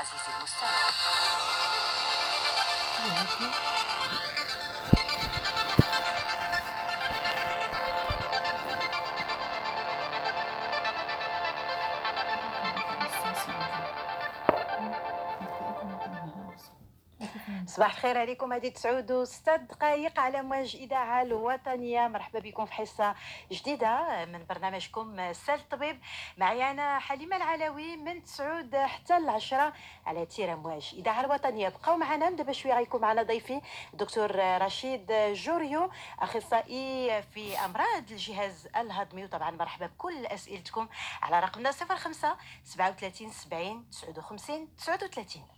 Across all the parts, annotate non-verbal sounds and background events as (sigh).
Aziz Mustafa. صباح الخير عليكم هذه تسعود وستة دقائق على موج إذاعة الوطنية. مرحبا بكم في حصة جديدة من برنامجكم سال الطبيب معي أنا حليمة العلوي من تسعود حتى العشرة على تيرا موج إذاعة الوطنية. بقاو معنا دابا شوية غيكون معنا ضيفي الدكتور رشيد جوريو أخصائي في أمراض الجهاز الهضمي. وطبعا مرحبا بكل أسئلتكم على رقمنا 05 37 70 59 39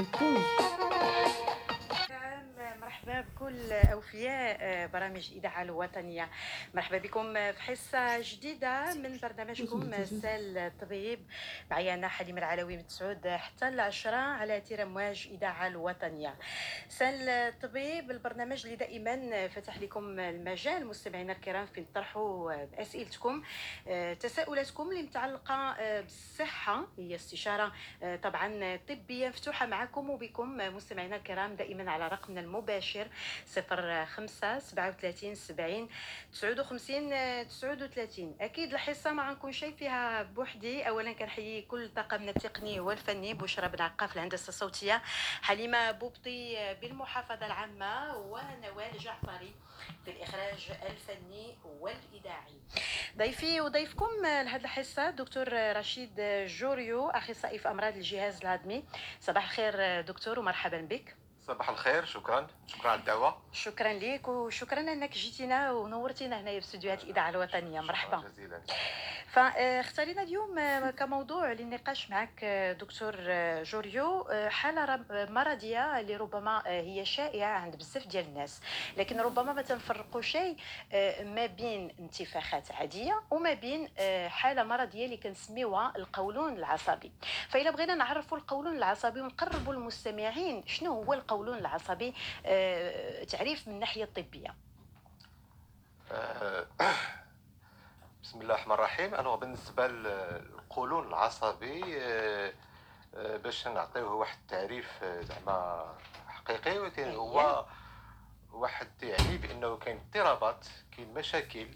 دكتور نعم، مرحبا بكل أوفياء آه، برامج الاذاعه الوطنية. مرحبا بكم في حصة جديدة من برنامجكم سال الطبيب معي أنا حليمه العلوي من تسعود حتى العشرة على تير امواج الاذاعه الوطنية. سال الطبيب البرنامج اللي دائما فتح لكم المجال مستمعينا الكرام في طرحوا اسئلتكم آه، تساؤلاتكم اللي متعلقه آه، بالصحة هي استشارة آه، طبعا طبية. مفتوحة معكم وبكم مستمعينا الكرام دائما على رقمنا المباشر 05 37 70 59 39 أكيد الحصة ما غنكون شيء فيها بوحدي. اولا كنحيي كل طاقمنا التقني والفني. بشرى بن عقاف الهندسة الصوتية. حليمة بوبطي بالمحافظة العامة. ونوال جعفري في الاخراج الفني والإذاعي. ضيفي وضيفكم لهذه الحصة دكتور رشيد جوريو اخصائي في أمراض الجهاز الهضمي. صباح الخير دكتور ومرحبا بك. صباح الخير شكرا. شكرا على الدعوة. شكرا لك وشكرا أنك جيتينا ونورتينا هنا في استديوهات الإذاعة الوطنية. مرحبا. جزيلا. فاختارينا اليوم آه، كموضوع للنقاش معك آه، دكتور آه، جوريو. آه، حالة مرضية اللي ربما آه، هي شائعة عند بزاف ديال الناس. لكن ربما ما تنفرقوا شيء آه، ما بين انتفاخات عادية وما بين آه، حالة مرضية اللي كنسميوها القولون العصبي. فإلا بغينا نعرفوا القولون العصبي ونقربوا المستمعين شنو هو القولون العصبي آه، تعريف من الناحية الطبية. آه، (clears throat) بسم الله الرحمن الرحيم. أنا بالنسبة للقولون العصبي آه، باش نعطيوه واحد التعريف زعما حقيقي ولكن هو واحد يعني بأنه كاين اضطرابات كاين مشاكل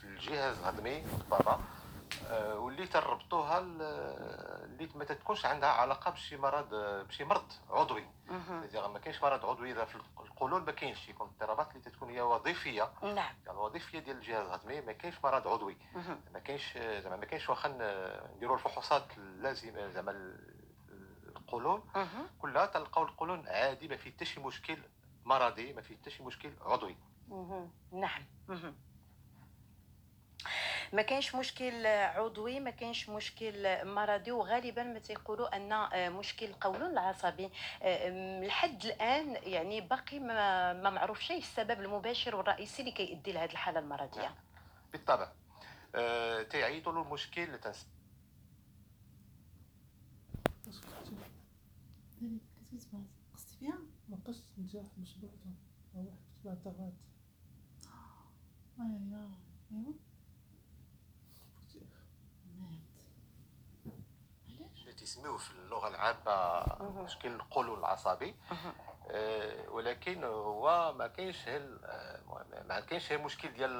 في الجهاز الهضمي ربما واللي تربطوها اللي ما تكونش عندها علاقة بشي مرض آه، بشي مرض عضوي. يعني ما كاينش مرض عضوي إذا في القولون ما كاينش يكون اضطرابات اللي تكون هي وظيفية نعم يعني الوظيفيه ديال الجهاز الهضمي ما كاينش مرض عضوي. ما كاينش زعما ما كاينش واخا نديروا الفحوصات اللازمة زعما ال- القولون. كلها تلقاو القولون عادي ما فيه حتى شي مشكل مرضي ما فيه حتى شي مشكل عضوي. نعم. ما كاينش مشكل عضوي ما كاينش مشكل مرضي وغالبا ما تيقولوا أن آه، مشكل القولون العصبي آه، لحد الآن يعني باقي ما, ما معروف شيء السبب المباشر والرئيسي اللي كيؤدي لهذه الحالة المرضية. نعم. بالطبع. آه، تيعيطوا له المشكل تنس- داري كتبت بعض قصت فيها ما قص نجاح مش بعده أو واحد ايوا ايوا مات تسميوه في اللغة العامة. مشكل القولون العصبي. آه، ولكن هو ما كاينش هل ما كاينش هي مشكل ديال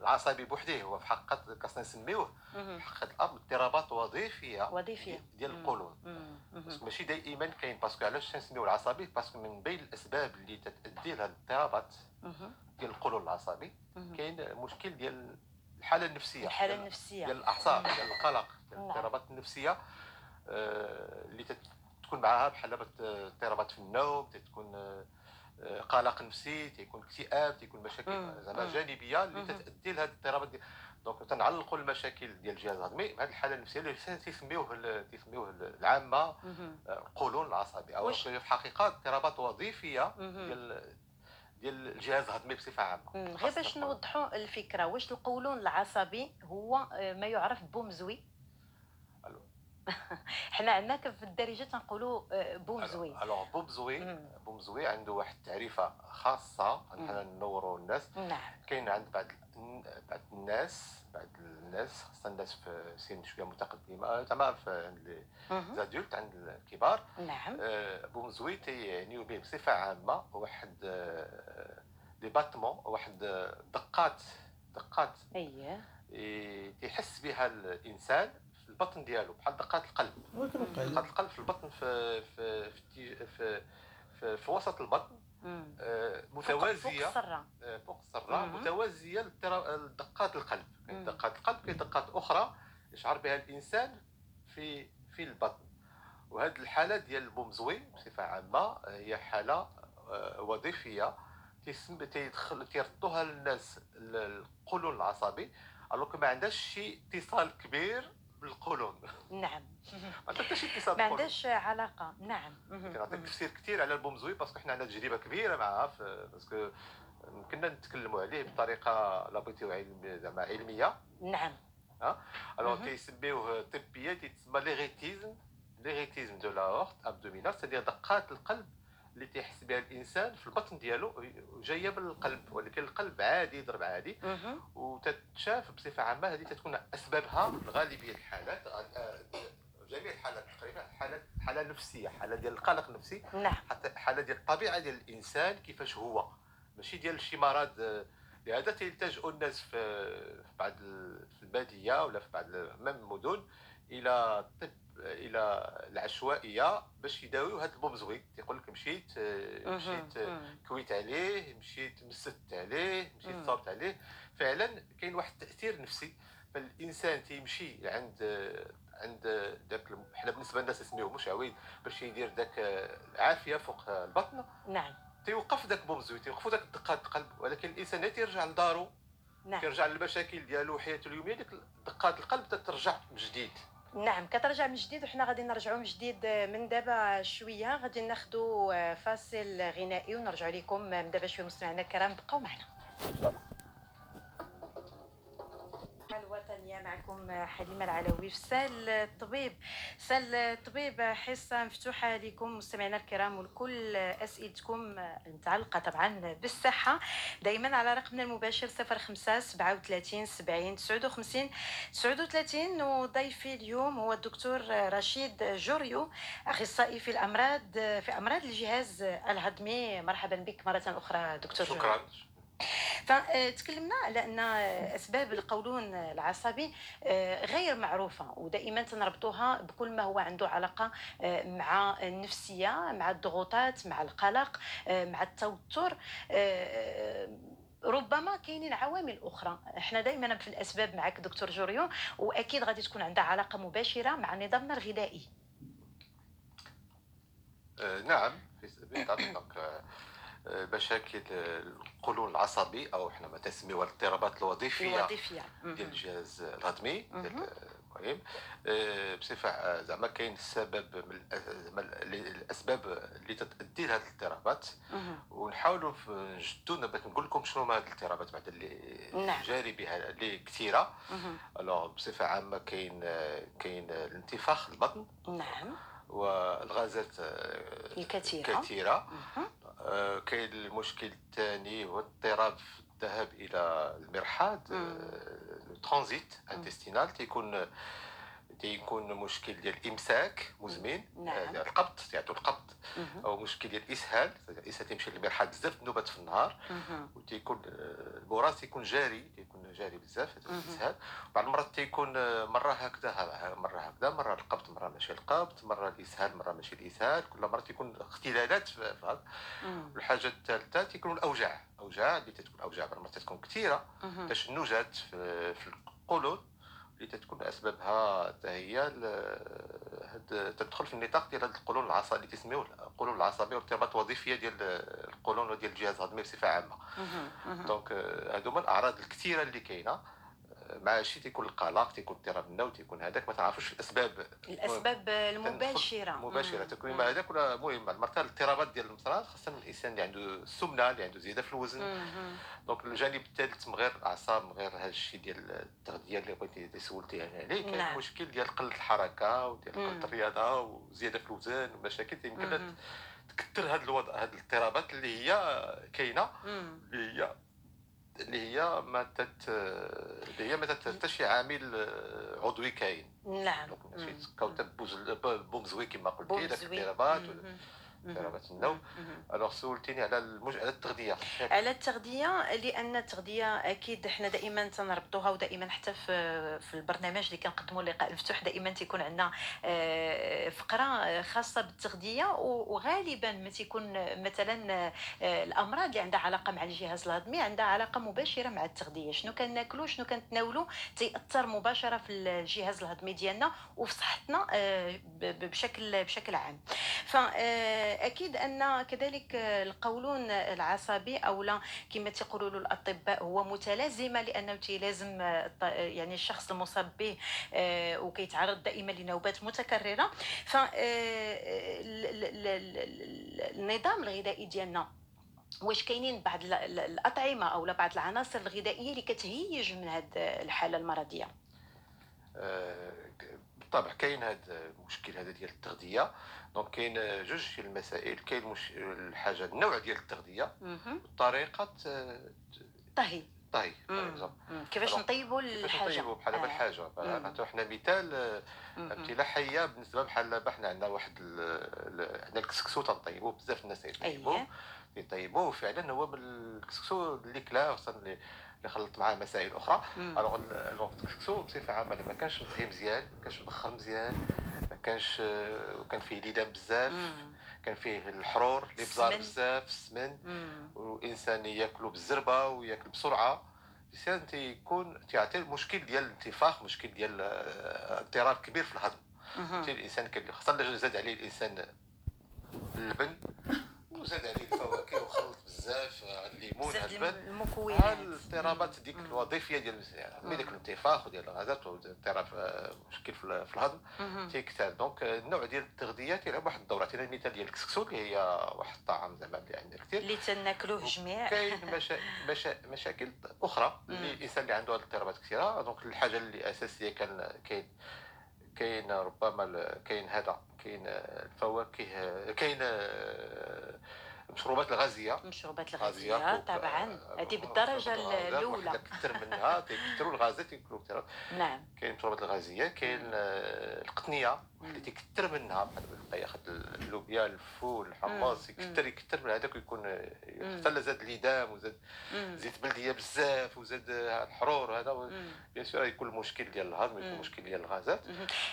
العصبي بوحديه هو في حقيقه خاصنا نسميوه. في حقيقه الامر اضطرابات وظيفية وظيفية ديال. القولون ماشي دائما كاين parce que علاش تنسميو العصبي parce que من بين الأسباب اللي تتأدي لهاد الاضطرابات. ديال القولون العصبي. كاين مشكل ديال الحالة النفسية الحالة النفسية ديال الأعصاب. ديال القلق ديال نعم. الاضطرابات النفسية آه، اللي تت- تكون معها بحال اضطرابات في النوم تكون آه، آه، قلق نفسي تيكون اكتئاب تيكون. مشاكل زعما. جانبية اللي. تتأدي لهاد الاضطرابات donc تنعلقوا المشاكل ديال الجهاز الهضمي بهذه الحالة النفسية اللي تيسميوه تيسميوه العامة. آه، القولون العصبي أو في الحقيقة اضطرابات وظيفية. ديال ديال الجهاز الهضمي بصفة عامة. غير باش. نوضحوا الفكرة واش القولون العصبي هو آه، ما يعرف بومزوي (laughs) حنا عندنا في الدارجة تنقولوا آه، بوم زوين. alors بومزوي. بومزوي عنده واحد التعريفة خاصة حنا نوروا الناس. نعم. كاين عند بعض بعض الناس بعض الناس خاصة الناس في سن شوية متقدمة زعما في عند لي مهم. زادولت عند الكبار. نعم. آه، بومزوي تيعنيو به بصفة عامة واحد آه، دي باتمون واحد آه، دقات دقات. اييه تيحس بها الإنسان. في البطن ديالو بحال دقات القلب. دقات القلب في البطن في في في في, في, في وسط البطن. آه، فوق- فوق متوازية. السرة. آه، فوق السرة. متوازية لدقات القلب. كاين مم. دقات القلب كاين دقات أخرى يشعر بها الإنسان في في البطن. وهذه الحالة ديال البومزوي بصفة عامة هي حالة آه، وظيفية تيسم تيدخل تيردوها للناس ال- القولون العصبي. ألوغ ما عندهاش شي اتصال كبير بالقولون نعم (laughs) ما عندها حتى شي اتصال ما. عندهاش علاقة نعم. كنعطيك. تفسير كثير على البومزوي parce que حنا عندنا تجربة كبيرة معها في- parce que كنا نتكلموا عليه بطريقة لابيتيو علم زعما علمية نعم alors مهم. تيسميوه طبيا تيتسمى l'éréthisme l'éréthisme de l'aorte abdominale c'est-à-dire دقات القلب اللي تيحس بها الإنسان في البطن ديالو جاية من القلب ولكن القلب عادي يضرب عادي. وتتشاف بصفة عامة هذه تكون أسبابها غالبية الحالات آه، جميع الحالات تقريبا حالات حالة نفسية حالة ديال القلق النفسي نعم. حتى حالة ديال الطبيعة ديال الإنسان كيفاش هو. ماشي ديال شي مرض آه، لهذا تلتجئوا الناس في بعض في الباديه ولا في بعض المدن إلى الطب إلى العشوائية باش يداويو هذا البومزوي تيقول لك مشيت آه،. مشيت آه،. كويت عليه مشيت مسدت عليه مشيت. صابت عليه. فعلا كاين واحد التأثير نفسي. فالإنسان تيمشي عند عند ذاك حنا بالنسبة لنا تسميوه مش عويد باش يدير ذاك العافيه فوق البطن. نعم. تيوقف ذاك بومزوي تيوقفوا ذاك دقات القلب. ولكن الإنسان تيرجع لدارو. نعم. تيرجع للمشاكل ديالو وحياته اليومية ديك دقات القلب تترجع من جديد. نعم كترجع من جديد وحنا غادي نرجعوا من جديد من دابا شوية. غادي ناخذوا فاصل غنائي ونرجعوا لكم من دابا شوية مستمعينا الكرام بقاو معنا. معكم حليمة العلوي في سال الطبيب. سال الطبيب حصة مفتوحة لكم مستمعينا الكرام ولكل أسئلتكم المتعلقة طبعا بالصحة. دائما على رقمنا المباشر 05 37 70 59 39 وضيفي اليوم هو الدكتور رشيد جوريو أخصائي في الأمراض في أمراض الجهاز الهضمي. مرحبا بك مرة أخرى دكتور جوريو. فتكلمنا على أن أسباب القولون العصبي آه، غير معروفة ودائما تنربطوها بكل ما هو عنده علاقة آه، مع النفسية مع الضغوطات مع القلق آه، مع التوتر آه، ربما كاينين عوامل أخرى. إحنا دائما في الأسباب معك دكتور جوريو وأكيد غادي تكون عندها علاقة مباشرة مع نظامنا الغذائي. آه، نعم آه، آه، مشاكل القولون العصبي أو إحنا ما تسميوها الاضطرابات الوظيفية الوظيفية. ديال الجهاز الهضمي المهم آه، بصفة زعما كاين السبب من الأسباب اللي تؤدي لهذه الاضطرابات. ونحاولوا نجدوا نبات نقول لكم شنو هما هذه الاضطرابات بعد اللي نعم. جاري بها اللي كثيرة. الوغ بصفة عامة كاين كاين الانتفاخ البطن. نعم. والغازات آه، الكثيرة. كثيره مهم. آه، كاين المشكل الثاني هو اضطراب في الذهاب إلى المرحاض مم. الترانزيت انتستينال تيكون تيكون مشكل ديال الامساك مزمن نعم. آه، القبض تيعطوا القبض. أو مشكل ديال الاسهال الاسهال تيمشي للمرحاض بزاف النوبات في النهار. وتيكون آه، البراز تيكون جاري تيكون جاري بزاف. الإسهال بعض المرات تيكون آه، مرة هكذا مرة هكذا مرة القبض مرة ماشي القبض مرة الإسهال مرة ماشي الإسهال كل مرة تيكون اختلالات في هذا. الحاجة الثالثة تيكونوا الأوجاع أوجاع اللي تتكون أوجاع بعض المرات تتكون كثيرة. تشنجات في, في القولون اللي تتكون أسبابها حتى هي هاد تدخل في النطاق ديال هاد القولون العصبي اللي تسميوه القولون العصبيه والاضطرابات الوظيفيه ديال القولون وديال الجهاز الهضمي بصفة عامة. donc آه، هادو هما الأعراض الكثيرة اللي كاينة آه، مع شي تيكون القلق تيكون اضطراب النوم تيكون هذاك ما تعرفوش الأسباب الأسباب المباشرة (laughs) مباشرة مم. تكون. مع هذاك ولا المهم مع المرضى الاضطرابات ديال المصرات خاصة الإنسان اللي عنده السمنة اللي عنده زيادة في الوزن. donc الجانب الثالث من غير الأعصاب من غير هذا الشيء ديال التغذية اللي بغيتي سولتي عليه كاين نعم. مشكل ديال قلة الحركة وديال. قلة الرياضة وزيادة في الوزن ومشاكل يمكن. تكثر هذا الوضع هذه الاضطرابات اللي هي كاينة. اللي هي اللي هي ما تت اللي هي ما تت حتى شي عامل آه، عضوي كاين نعم دونك مم. شي كوكب بوز بومزوي كما قلتي داك زوين. الوغ سولتيني على المج... على التغذية. على التغذية لأن التغذية أكيد إحنا دائما تنربطوها ودائما حتى في في البرنامج اللي كنقدموا اللقاء المفتوح دائما تيكون عندنا آه، فقرة خاصة بالتغذية وغالبا ما تيكون مثلا آه، الأمراض اللي عندها علاقة مع الجهاز الهضمي عندها علاقة مباشرة مع التغذية. شنو كناكلوا شنو كنتناولوا تيأثر مباشرة في الجهاز الهضمي ديالنا وفي صحتنا آه، بشكل بشكل عام. فاكيد أن كذلك القولون العصبي أو لا كما تيقولوا الأطباء هو متلازمه لأنه تيلازم يعني الشخص المصاب به آه، وكيتعرض دائما لنوبات متكررة. ف آه، ال- ال- ال- ال- النظام الغذائي ديالنا واش كاينين بعض ال- ال- الأطعمة أو بعض العناصر الغذائية اللي كتهيج من هذه الحالة المرضية؟ آه، بالطبع كاين هذا المشكل هذا ديال التغذية. دونك كاين جوج المسائل كاين مش... الحاجة النوع ديال التغذية مهم. طريقة طهي الطهي. مم. كيفاش نطيبوا كيفاش الحاجة نطيبوا بحال آه. الحاجة. نعطيو حنا مثال. امثله حية بالنسبة بحال دابا حنا عندنا واحد ال- ال- عندنا الكسكسو تنطيبوه بزاف الناس يطيبوه اييه يطيبوه فعلا هو من الكسكسو اللي كلا خصنا اللي خلط معاه مسائل أخرى. alors alors الكسكسو بصفه عامه ما كانش مطهي مزيان ما كانش مبخر مزيان ما كانش آه، وكان فيه ليدام بزاف. كان فيه الحرور الإبزار. بزاف السمن مم. والإنسان ياكلوا بالزربة ويأكل بسرعة الإنسان تيكون تيعطي مشكل ديال الانتفاخ مشكل ديال آه، اضطراب كبير في الهضم الإنسان كان خاصة زاد عليه الإنسان اللبن وزاد عليه بزاف آه، الليمون ديال البن المكونات الاضطرابات ديك. الوظيفية ديال مم. ديك الانتفاخ وديال الغازات واضطراب آه، مشكل في ال- في الهضم. تيكثر donc آه، النوع ديال التغذية تيلعب واحد الدور عطينا المثال ديال الكسكسو اللي هي واحد الطعام زعما اللي عندنا كثير اللي تناكلوه جميع كاين مشا... مشا... مشاكل أخرى اللي. الإنسان اللي عنده هاد الاضطرابات كثيرة donc الحاجة اللي أساسية كان كاين كاين ربما كاين هذا كاين الفواكه كاين آه، المشروبات الغازية. المشروبات غازية الغازية طبعا. آه، هذه بالدرجة الأولى. واحد كثر منها. تيكثروا الغازات كثير نعم. كاين المشروبات الغازية كاين آه، القطنية. اللي مم. تيكثر منها بقى ياخذ اللوبيا الفول الحمص. يكثر يكثر من هذاك ويكون. حتى زاد ليدام وزاد. زيت بلدية بزاف وزاد الحرور هذا. bien sûr يكون المشكل ديال الهضم يكون. المشكل ديال الغازات.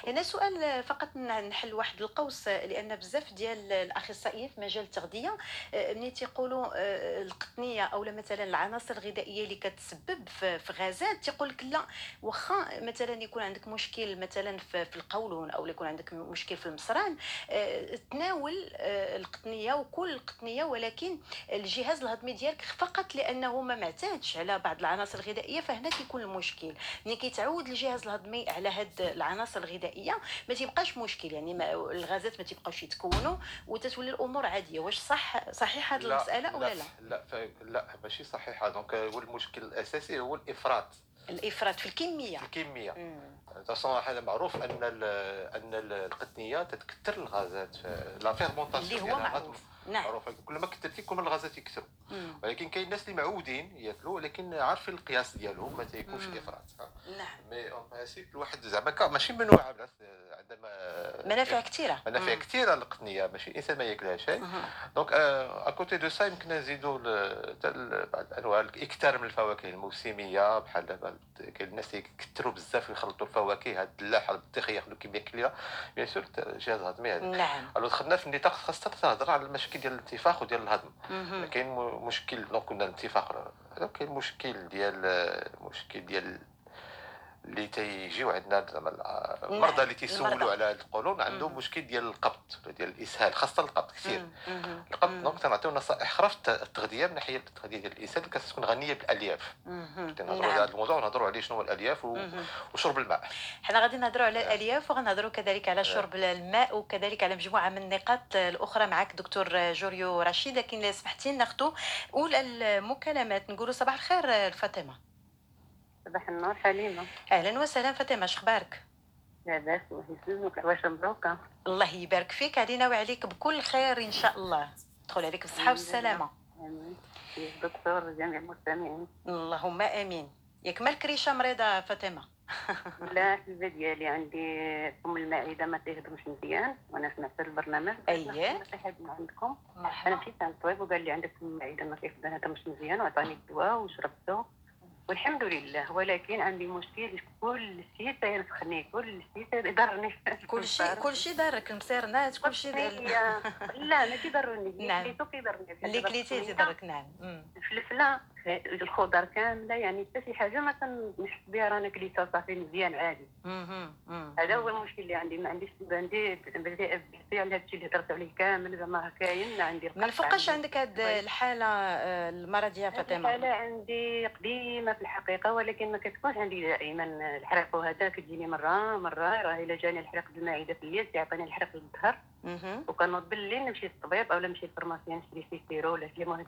هنا سؤال فقط نحل واحد القوس لأن بزاف ديال الأخصائيين في مجال التغذية آه، ملي تيقولوا آه، القطنية أو لا مثلا العناصر الغذائية اللي كتسبب في غازات تيقول لك لا واخا مثلا يكون عندك مشكل مثلا في في القولون أو يكون عندك مشكل في المصران آه، تناول آه، القطنية وكل القطنية ولكن الجهاز الهضمي ديالك فقط لأنه ما معتادش على بعض العناصر الغذائية فهنا كيكون المشكل. ملي كيتعود الجهاز الهضمي على هاد العناصر الغذائية ما تيبقاش مشكل يعني ما الغازات ما تيبقاوش يتكونوا وتتولي الأمور عادية. واش صح صحيح هاد المسألة ولا لا؟ لا لا, لا ماشي صحيحة. دونك هو المشكل الأساسي هو الإفراط. الافراط في الكمية في الكمية. تصور هذا معروف أن ال أن ال- القطنية تتكثر الغازات la fermentation اللي هو معروف نعم معروف كل ما كثرتي كل ما الغازات يكثروا. ولكن كاين الناس اللي معودين ياكلوا ولكن عارفين القياس ديالهم ما تيكونش. افراط. نعم mais en principe الواحد زعما ماشي بالعكس عندما منافع كثيرة. منافع كثيرة القطنيه ماشي الانسان ما ياكلهاش. donc à côté de ça يمكن نزيدوا بعض الأنواع الإكثار من الفواكه الموسمية بحال دابا كاين الناس اللي يكثروا بزاف يخلطوا الفواكه هاد الدلاحه البطيخ ياخذوا كمية كبيرة. bien sûr الجهاز الهضمي هذا. نعم. alors دخلنا في النطاق خاصة تهضر على المشاكل ديال الانتفاخ وديال الهضم. كاين مشكل donc قلنا الانتفاخ كاين مشكل ديال مشكل ديال اللي تيجيو عندنا زعما المرضى اللي تيسولوا. على هذا colon عندهم. مشكل ديال القبض ديال الإسهال خاصة القبض كثير. القبض. donc تنعطيو نصائح أخرى في الت- التغذية من ناحية التغذية ديال الانسان اللي كتكون غنية بالألياف. تنهضروا على نعم. هذا الموضوع ونهضروا عليه شنو هو الألياف و-. وشرب الماء حنا غادي نهضروا على الألياف وغنهضروا كذلك على آه. شرب الماء وكذلك على مجموعة من النقاط الأخرى معك دكتور جوريو رشيد لكن سمحتي ناخذوا أولى المكالمات نقولوا صباح الخير فاطمة صباح النور حليمة. أهلا وسهلا فاطمة شخبارك لاباس الله يسلمك. واش مبروكة؟ الله يبارك فيك علينا وعليك بكل خير إن شاء الله. تدخل عليك بالصحة والسلامة. آمين. يا الدكتور وجميع المستمعين. اللهم آمين. ياك مالك ريشة مريضة فاطمة؟ (laughs) لا الحلبة ديالي عندي أم المعدة ما تهضمش مزيان وأنا سمعت البرنامج. من عندكم؟ أنا مرحبا مشيت عند الطبيب وقال لي عندك أم المعدة ما تهضمش مزيان وعطاني الدواء وشربته. والحمد لله ولكن عندي مشكل كل شيء تينفخني كل شيء تيضرني (laughs) كل شيء كل شيء دارك المسيرنات كل شيء لا ما كيضرني (laughs) نعم. كيضرني. اللي كليتي تضرك نعم. الفلفله الخضر كاملة يعني حتى شي حاجة ما كنحس بها رانا كليتها صافي مزيان عادي. هذا هو المشكل اللي عندي ما عنديش عندي ابدي على هادشي اللي هضرت عليه كامل زعما كاين عندي من فوقاش عندك هاد الحالة آه، المرض يا الحالة فاطمه عندي قديمة في الحقيقة ولكن ما كتكونش عندي دائما الحرق وهذا كتجيني مرة مرة راه إلا جاني الحرق بالمعدة في اليد تيعطيني الحرق للظهر مهم. وكنوض بالليل نمشي للطبيب أو نمشي لل pharmacien نشري سيتيرو ولا شي مم.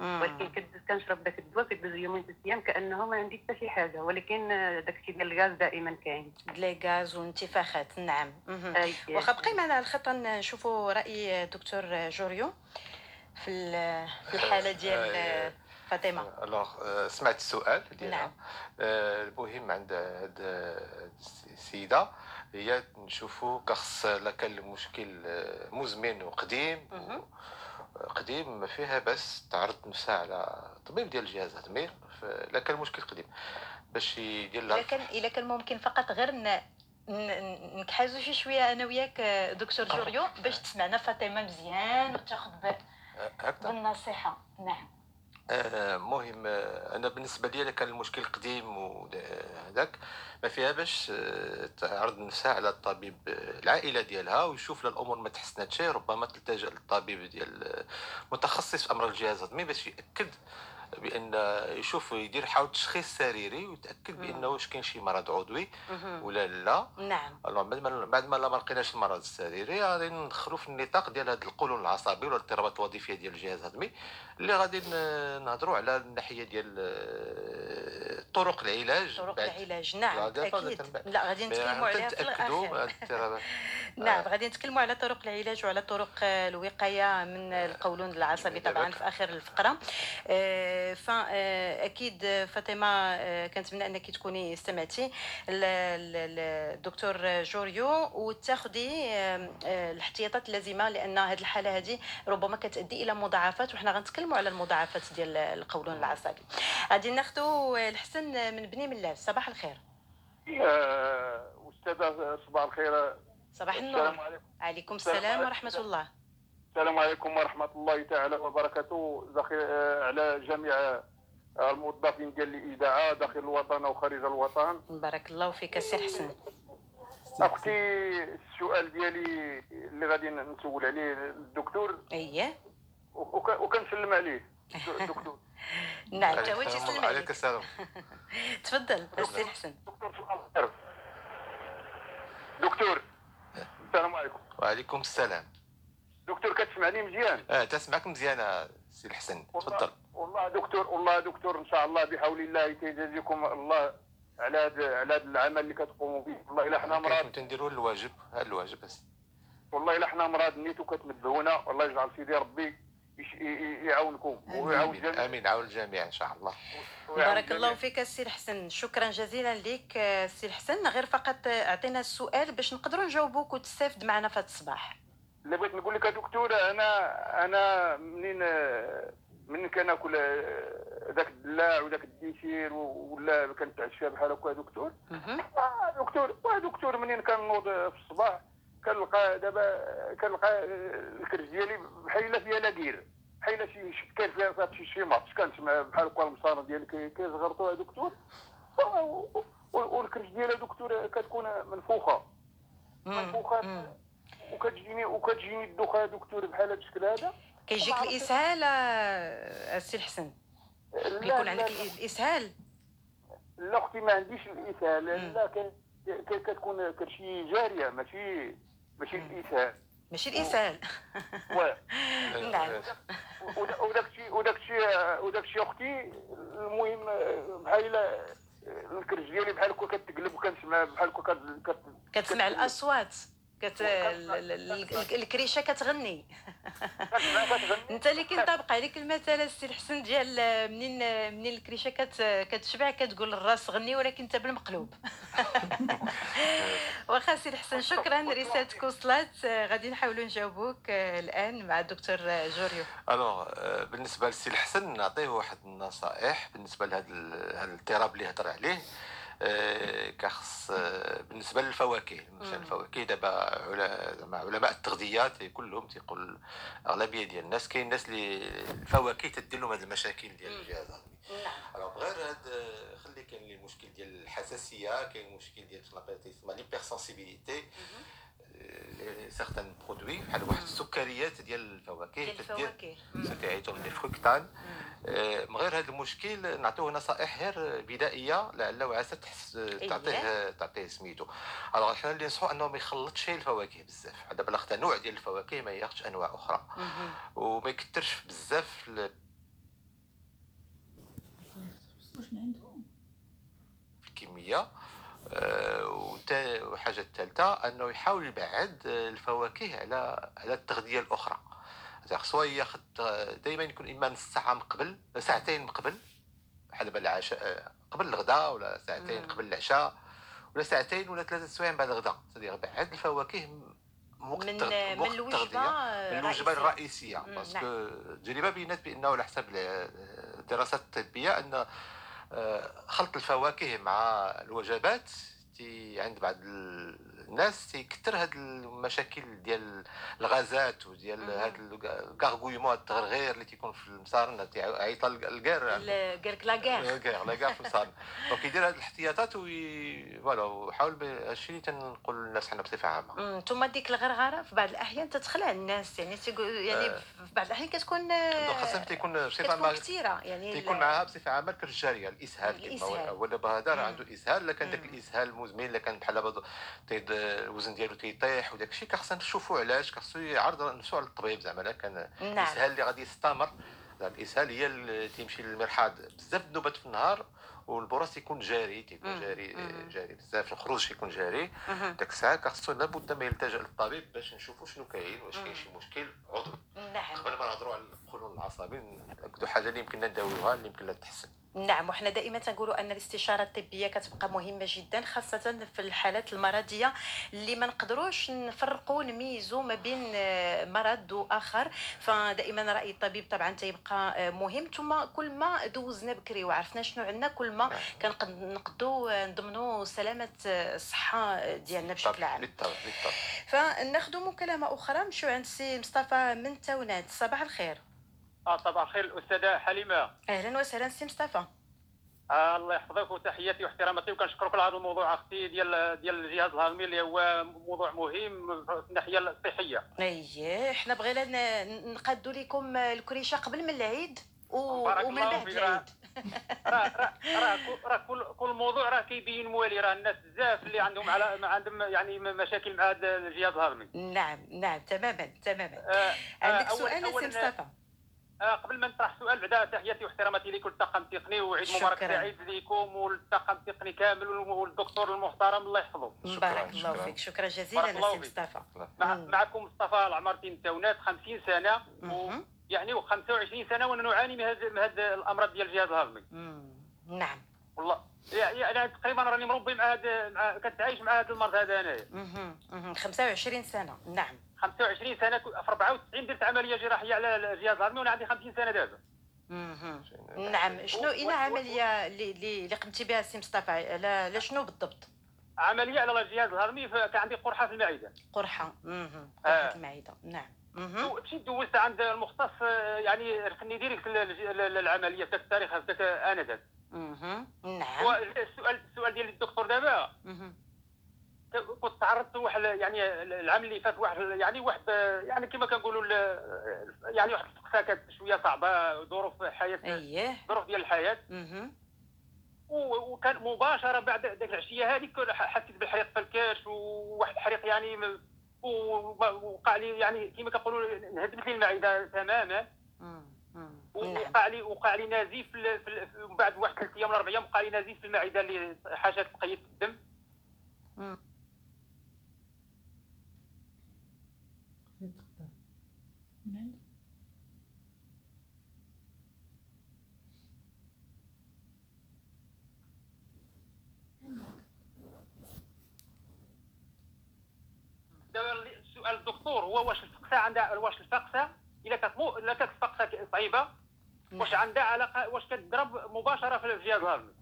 ولكن كدوز كنشرب داك الدواء كدوز يومين ثلاث أيام كأنه ما عندي حتى شي حاجة ولكن آه، داك الشيء ديال الغاز دائما كاين. les gaz وانتفاخات نعم. واخا بقي معنا على الخط نشوفوا رأي دكتور جوريو في ال- في الحالة ديال (laughs) آه، فاطمة. alors آه، سمعت السؤال ديالها. نعم. آه، المهم عند هاد السيدة هي نشوفوا كخص لا كان المشكل آه، مزمن وقديم. قديم ما فيها بس تعرض نفسها على طبيب ديال الجهاز الهضمي لا كان المشكل قديم باش يدير إلا لها كان إلا كان ممكن فقط غير نكحازو شي شوية أنا وياك آه، دكتور جوريو باش تسمعنا فاطمة مزيان وتاخذ آه، بالنصيحة. نعم. آه، مهم. آه، أنا بالنسبة لي كان المشكل قديم وهذاك ما فيها باش آه، تعرض نفسها على الطبيب آه، العائلة ديالها ويشوف لا الأمور ما تحسنتش ربما تلتجأ للطبيب ديال آه، متخصص في أمراض الجهاز الهضمي باش يأكد بأن يشوف يدير حاول تشخيص سريري ويتأكد. بأنه واش كاين شي مرض عضوي. ولا لا. نعم. بعد ما بعد ما لقيناش المرض السريري غادي ندخلوا في النطاق ديال هذا القولون العصبي ولا الاضطرابات الوظيفية ديال الجهاز الهضمي اللي غادي نهضروا على الناحية ديال آه، طرق العلاج. طرق. العلاج. نعم أكيد. لا غادي نتكلموا عليها في الآخر. (laughs) نعم غادي نتكلموا على طرق العلاج وعلى طرق آه، الوقاية من القولون العصبي طبعا في آخر الفقرة. فاكيد فاطمة آه، كنتمنى أنك تكوني استمعتي للدكتور جوريو وتاخذي آه، آه، الاحتياطات اللازمة لأن هذه الحالة هذه ربما كتؤدي إلى مضاعفات وحنا غنتكلموا على المضاعفات ديال القولون العصبي. غادي ناخذوا الحسن من بني ملاس صباح الخير. آه، أستاذة صباح الخير. صباح النور. عليكم. عليكم السلام. ورحمة الله. السلام عليكم ورحمة الله تعالى وبركاته. داخل آه، على جميع آه، الموظفين ديال الإذاعة داخل الوطن وخارج الوطن. بارك الله فيك السي حسن. أختي السؤال ديالي اللي غادي نسول عليه الدكتور. أييه. وك- وكنسلم عليه. الدكتور (laughs) نعم تا هو تيسلم عليك السلام. (laughs) تفضل السي حسن. دكتور دكتور السلام عليكم. وعليكم السلام. دكتور كتسمعني مزيان. آه تسمعك مزيان سي الحسن. تفضل. والله دكتور والله دكتور إن شاء الله بحول الله تيجازيكم الله على هذا على هذا العمل اللي كتقوموا به. والله إلا حنا مراد كنت نديروا الواجب هذا الواجب بس. والله إلا حنا مراد نيتو كتنبهونا والله يجعل سيدي ربي يعاونكم. ويعاون امين جميع آمين. عاون الجميع إن شاء الله. بارك الله جميع. فيك السي الحسن. شكرا جزيلا لك السي الحسن. غير فقط أعطينا السؤال باش نقدروا نجاوبوك وتستافد معنا في هذا الصباح. اللي بغيت نقول لك يا دكتور أنا أنا منين من كناكل آه، ذاك الدلاع وذاك ال dessert و- ولا كنتعشى بحال هكا يا دكتور. آه دكتور واه دكتور منين كنوض في الصباح كنلقى دابا كنلقى الكرش ديالي بحال فيها la guerre بحال شي كان فيها صافي شي شي ماتش كنسمع بحال هكا المصانه ديالي كي- كيزغرطوا يا دكتور و- والكرش ديالها دكتور كتكون منفوخة. منفوخة. وكتجيني وكتجيني الدوخه دكتور بحال هذا الشكل هذا كيجيك. الإسهال آه، السي الحسن لا كيكون عندك لا, الإسهال لا أختي ما عنديش الإسهال. لا كتكون كرشي جارية ماشي ماشي. الإسهال ماشي الإسهال (laughs) نعم. ودا- وداك الشيء وداك الشيء وداك الشيء أختي المهم بحال الكرش ديالي بحال هكا كتقلب وكنسمع بحال هكا كت- كت- كتسمع كت- الأصوات كت... ال- ال- ال- الكريشة كتغني. انت اللي كينطبق عليك المثل السي الحسن ديال منين منين الكريشة كت... كتشبع كتقول الراس غني ولكن انت بالمقلوب. (laughs) واخا سي الحسن شكرا رسالتك وصلت. غادي نحاولوا نجاوبوك آه، الآن مع الدكتور آه، جوريو. alors آه، بالنسبة للسي الحسن نعطيه واحد النصائح بالنسبة لهذا ال- هذا الاضطراب اللي هضر عليه. كخص آه، بالنسبة للفواكه. مثلا. الفواكه دابا زعما علماء التغذيه كلهم تيقول الاغلبيه ديال الناس كاين الناس اللي الفواكه تدير لهم هذه المشاكل ديال. الجهاز الهضمي. نعم. غير هاد خلي كاين المشكل ديال الحساسية كاين المشكل ديال شنو تسمى l'hypersensibilité certains produits بحال واحد السكريات ديال الفواكه ديال الفواكه. سكرياتهم les fructanes من غير هذا المشكل نعطوه نصائح غير بدائية لعل وعسى تحس تعطيه تعطيه سميتو. الوغ حنا اللي نصحو إنه ما يخلطش الفواكه بزاف. دابا اختار نوع ديال الفواكه ما ياخذش أنواع أخرى. مهم. وما يكثرش بزاف واش عندهم الكمية. والحاجة الثالثه أنه يحاول يبعد الفواكه على على التغذية الأخرى خصو ياخذ دائما يكون اما نص ساعه من قبل ساعتين من قبل بحال دابا العشاء قبل الغداء ولا ساعتين. قبل العشاء ولا ساعتين ولا ثلاثة سوايع بعد الغداء يعني بعد الفواكه من وقت من من الوجبة. من الوجبة الرئيسية parce que التجربه بينت بأنه على حسب الدراسات الطبية أن آه، خلط الفواكه مع الوجبات تي عند بعض الناس تيكثر هاد المشاكل ديال الغازات وديال. هاد الكارغويمون التغرغير اللي تيكون في المصارن تيعيط الكار قالك لاكار كاع لا (laughs) كاع في المصارن دونك يدير هاد الاحتياطات وي فوالا ويحاول ب- هادشي اللي تنقول للناس حنا بصفة عامة ثم ديك الغرغرة في بعض الأحيان تتخلع الناس يعني يعني آه. في بعض الأحيان كتكون خاصها تيكون بصفه عامه كثيره يعني تيكون معها بصفة عامة الكرش الجاريه الإسهال كما هذا راه. عنده إسهال داك مم. الإسهال المزمن الا كان بحال الوزن ديالو تيطيح وداك الشيء خاصنا نشوفوا علاش خاصو يعرض نفسه على الطبيب زعما إلا كان نعم. الإسهال اللي غادي يستمر. الإسهال هي اللي تيمشي للمرحاض بزاف النوبات في النهار والبراز تيكون جاري تيكون. جاري. جاري بزاف الخروج تيكون جاري. داك الساعة خاصو لابد ما يلتجأ للطبيب باش نشوفوا شنو كاين واش كاين شي مشكل عضوي نعم. قبل ما نهضروا على القولون العصبي ناكدوا حاجة اللي يمكن نداويوها اللي يمكن لا تحسن. نعم وحنا دائما تنقولوا أن الاستشارة الطبية كتبقى مهمة جدا خاصة في الحالات المرضية اللي ما نقدروش نفرقوا نميزوا ما بين آه، مرض وآخر. فدائما رأي الطبيب طبعا تيبقى آه، مهم. ثم كل ما دوزنا بكري وعرفنا شنو عندنا كل ما كنقدوا نضمنوا سلامة آه، الصحة ديالنا بشكل عام. بالطبع بالطبع. فناخذ مكالمة أخرى نمشيو عند السي مصطفى من تونات صباح الخير. آه طبعا خير الأستاذة حليمة. أهلا وسهلا سي مصطفى. آه الله يحفظك وتحياتي واحتراماتي وكنشكرك على هذا الموضوع أختي ديال ديال الجهاز الهضمي اللي هو موضوع مهم في الناحية الصحية. أييه حنا بغينا نقادوا لكم الكريشه قبل من العيد و... ومن الله بعد. العيد. راه راه (laughs) راه كل- راه كل كل موضوع راه كيبين موالي راه الناس بزاف اللي عندهم على ما عندهم يعني مشاكل مع هذا الجهاز الهضمي. نعم نعم تماما تماما. آه عندك أول- سؤال سي مصطفى؟ آه قبل ما نطرح سؤال بعدا تحياتي واحتراماتي لكم الطاقم التقني وعيد مبارك. سعيد لكم والطاقم التقني كامل والدكتور المحترم الله يحفظه بارك الله شكراً. فيك شكرا جزيلا سي. مصطفى مع. معكم مصطفى العمرتي من تونات 50 سنة و... يعني و25 سنة وأنا نعاني من هذا من هذا الأمراض ديال الجهاز الهضمي. نعم والله يعني أنا تقريبا راني مربي مع هذا مع كنتعايش مع هذا المرض هذا أنايا مهم. مهم. 25 سنة نعم 25 سنة في 94 درت عملية جراحية على الجهاز الهضمي وأنا عندي 50 سنة دابا مهم. نعم شنو اين عملية اللي اللي قمتي بها سي مصطفى لا لا شنو بالضبط عملية على الجهاز الهضمي فكان عندي قرحة في المعدة قرحة. آه. قرحة المعدة نعم. مشيت دوزت عند المختص آه، يعني ركني direct ال- ال- العملية في التاريخ آنذاك. هو نعم السؤال السؤال ديال الدكتور دابا. كنت تعرضت لواحد يعني العام اللي فات واحد يعني واحد يعني كما كنقولوا يعني واحد الفقسه كانت شوية صعبة ظروف حياة اييه ظروف ديال الحياة. وكان مباشرة بعد ذاك العشية هذيك حسيت بالحريق في الكاش وواحد الحريق يعني م- و- وقع لي يعني كما كنقولوا انهدمت لي المعدة تماما. وقع لي وقع لي نزيف بعد واحد ثلاث أيام ولا أربع أيام وقع لي نزيف في المعدة اللي حاجات بقيت في الدم مم. خذيت قدام من عند دابا اللي- سؤال الدكتور هو واش الفقسه عندها واش الفقسه إلا كانت مو إلا كانت الفقسه صعيبه واش نعم. عندها علاقه واش كتضرب مباشرة في الجهاز الهضمي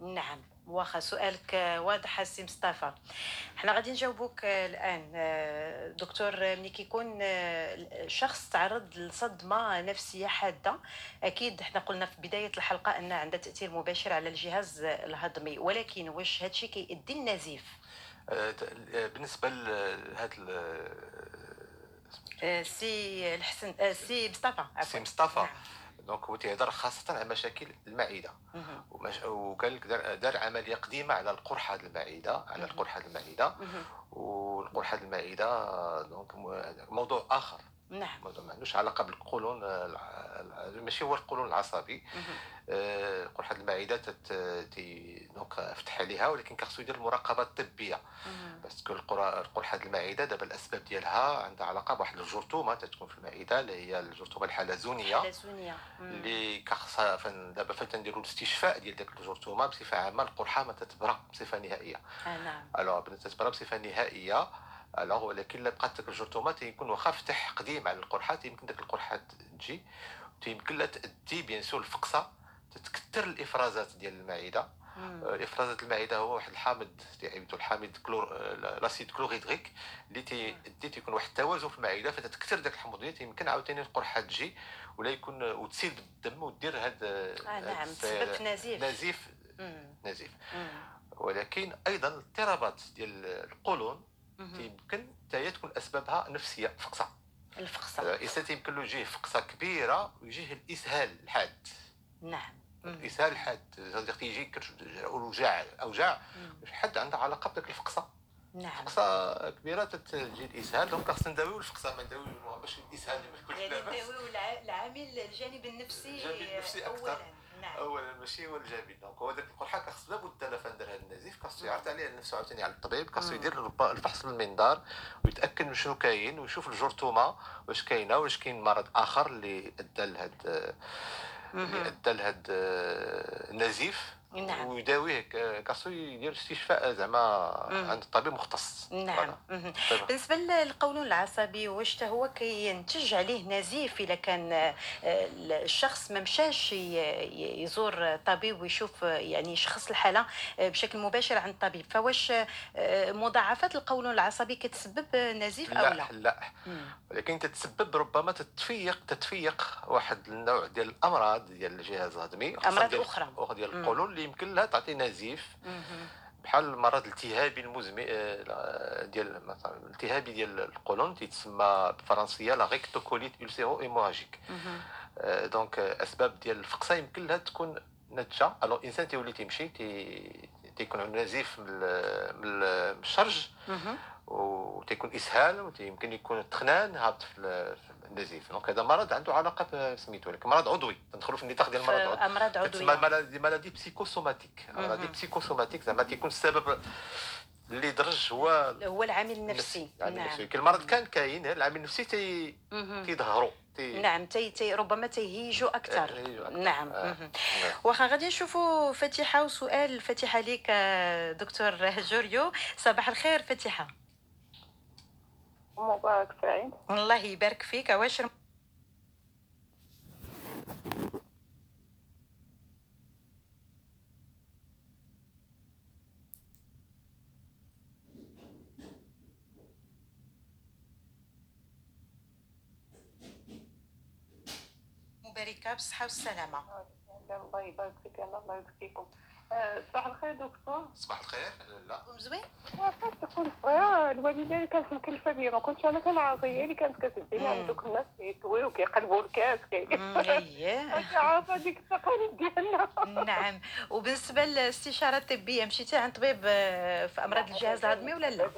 نعم. واخا سؤالك واضح السي مصطفى. حنا غادي نجاوبوك آه، الآن آه، دكتور آه، ملي كيكون شخص تعرض لصدمة نفسية حادة أكيد حنا قلنا في بداية الحلقة أن عندها تأثير مباشر على الجهاز الهضمي ولكن واش هادشي كيؤدي آه، بالنسبة لهذا آه، سي الحسن آه، سي مصطفى سي مصطفى نعم. donc هو تيهضر خاصة على مشاكل المعدة. ومش- وقال لك دار, دار عملية قديمة على القرحة المعدة على. القرحة المعدة. والقرحة المعدة donc مو- موضوع آخر نعم. ما عندوش علاقة بالقولون آه، الع- ماشي هو القولون العصبي. آه، قرحه المعدة تي donc فتح عليها ولكن خصو يدير المراقبه الطبيه. parce que القرحه المعدة دابا الأسباب ديالها عندها علاقة بواحد الجرثومة تتكون في المعدة اللي هي الجرثومة الحلزونيه حلزونيه مم. اللي كخصها دابا فين تنديروا الاستشفاء ديال ديك الجرثومة بصفة عامة القرحة ما تتبرى بصفة نهائية. آه نعم. alors تتبرى بصفة نهائية. alors ولكن بقات ديك الجرثومه تيكون واخا فتح قديم على القرحه يمكن ديك القرحه تجي تيمكن لها تادي bien sûr الفقصه تتكثر الافرازات ديال المعده. آه، افرازات المعده هو واحد الحامض تيعيطوا الحامض كلور آه، l'acide chlorhydrique اللي تيدي تيكون واحد التوازن في المعده فتتكثر داك الحمضيه يمكن عاوتاني القرحه تجي ولا يكون وتسيل بالدم ودير هاد آه نعم تسبب نزيف نزيف. نزيف. ولكن أيضا الاضطرابات ديال القولون. يمكن حتى تكون أسبابها نفسية فقصه الفقصه الانسان يمكن له يجيه فقصه كبيرة ويجيه الإسهال الحاد. نعم. الإسهال الحاد صديق تيجي كت- وجاع اوجاع. حد عندها علاقة بديك الفقصه نعم. فقصه كبيرة تتجي الإسهال donc خصنا نداويو الفقصه ما نداويو باش الإسهال ما يكونش يعني نداويو الع- العامل الجانب النفسي الجانب النفسي أكثر. اولا. نعم اولا ماشي هو الجانبي donc هو داك القرحة خاص لابد لا فندر هذا النزيف خاصو يعرض عليه نفسه عاوتاني على الطبيب خاصو. يدير الفحص بالمنظار ويتأكد من شنو كاين ويشوف الجرثومة واش كاينة واش كاين مرض آخر اللي أدى لهاد اللي. أدى لهاد آه، النزيف نعم. ويداويه ك- خاصو يدير استشفاء زعما. عند طبيب مختص. نعم. بالنسبة للقولون العصبي واش هو كينتج عليه نزيف اذا كان آه، الشخص ما مشاش يزور طبيب ويشوف يعني يشخص الحالة آه، بشكل مباشر عند الطبيب فواش آه، مضاعفات القولون العصبي كتسبب نزيف أو لا لا. ولكن تتسبب ربما تتفيق تتفيق واحد النوع ديال الأمراض ديال الجهاز الهضمي خاصة أمراض ديال-. القولون اللي يمكن لها تعطي نزيف. بحال المرض الالتهابي المزمن آه، ديال مثلا الالتهابي ديال القولون تيتسمى بالفرنسية la rectocolite ulcéro-hémorragique donc أسباب ديال الفقصه يمكن لها تكون ناتجة alors الانسان تيولي تيمشي تي تيكون عنده نزيف من ال- من ال- من الشرج. وتيكون إسهال ويمكن يكون التخنان هابط في ال- في النزيف donc هذا مرض عنده علاقة بسميتو ولكن مرض عضوي. ندخلوا في النطاق ديال المرض امراض تسمى عضويه maladies maladies psychosomatiques maladies. psychosomatiques زعما تيكون السبب اللي درج هو هو العامل النفسي. العامل نعم. النفسي كل مرض كان كاين العامل النفسي تي. تيظهروا. تي نعم تي تي ربما تيهيجوا أكثر. أكثر. نعم. آه. نعم. واخا غادي نشوفوا فاتحة وسؤال فاتحة ليك آه، دكتور جوريو. صباح الخير فاتحة. مبارك سعيد. الله يبارك فيك. واش مباركة بالصحه والسلامة. الله يبارك فيك الله يبارك فيكم. صباح الخير دكتور. صباح الخير. لا. زوين تكون صغيرة الوالدة اللي كانت مكلفة بيا ما كنتش أنا كنعرف هي اللي كانت كتديني. عند دوك الناس كيكويو كيقلبوا الكاس كي عارفة ديك التقاليد ديالنا نعم وبالنسبه للاستشاره الطبيه مشيتي عند طبيب في امراض الجهاز الهضمي ولا لا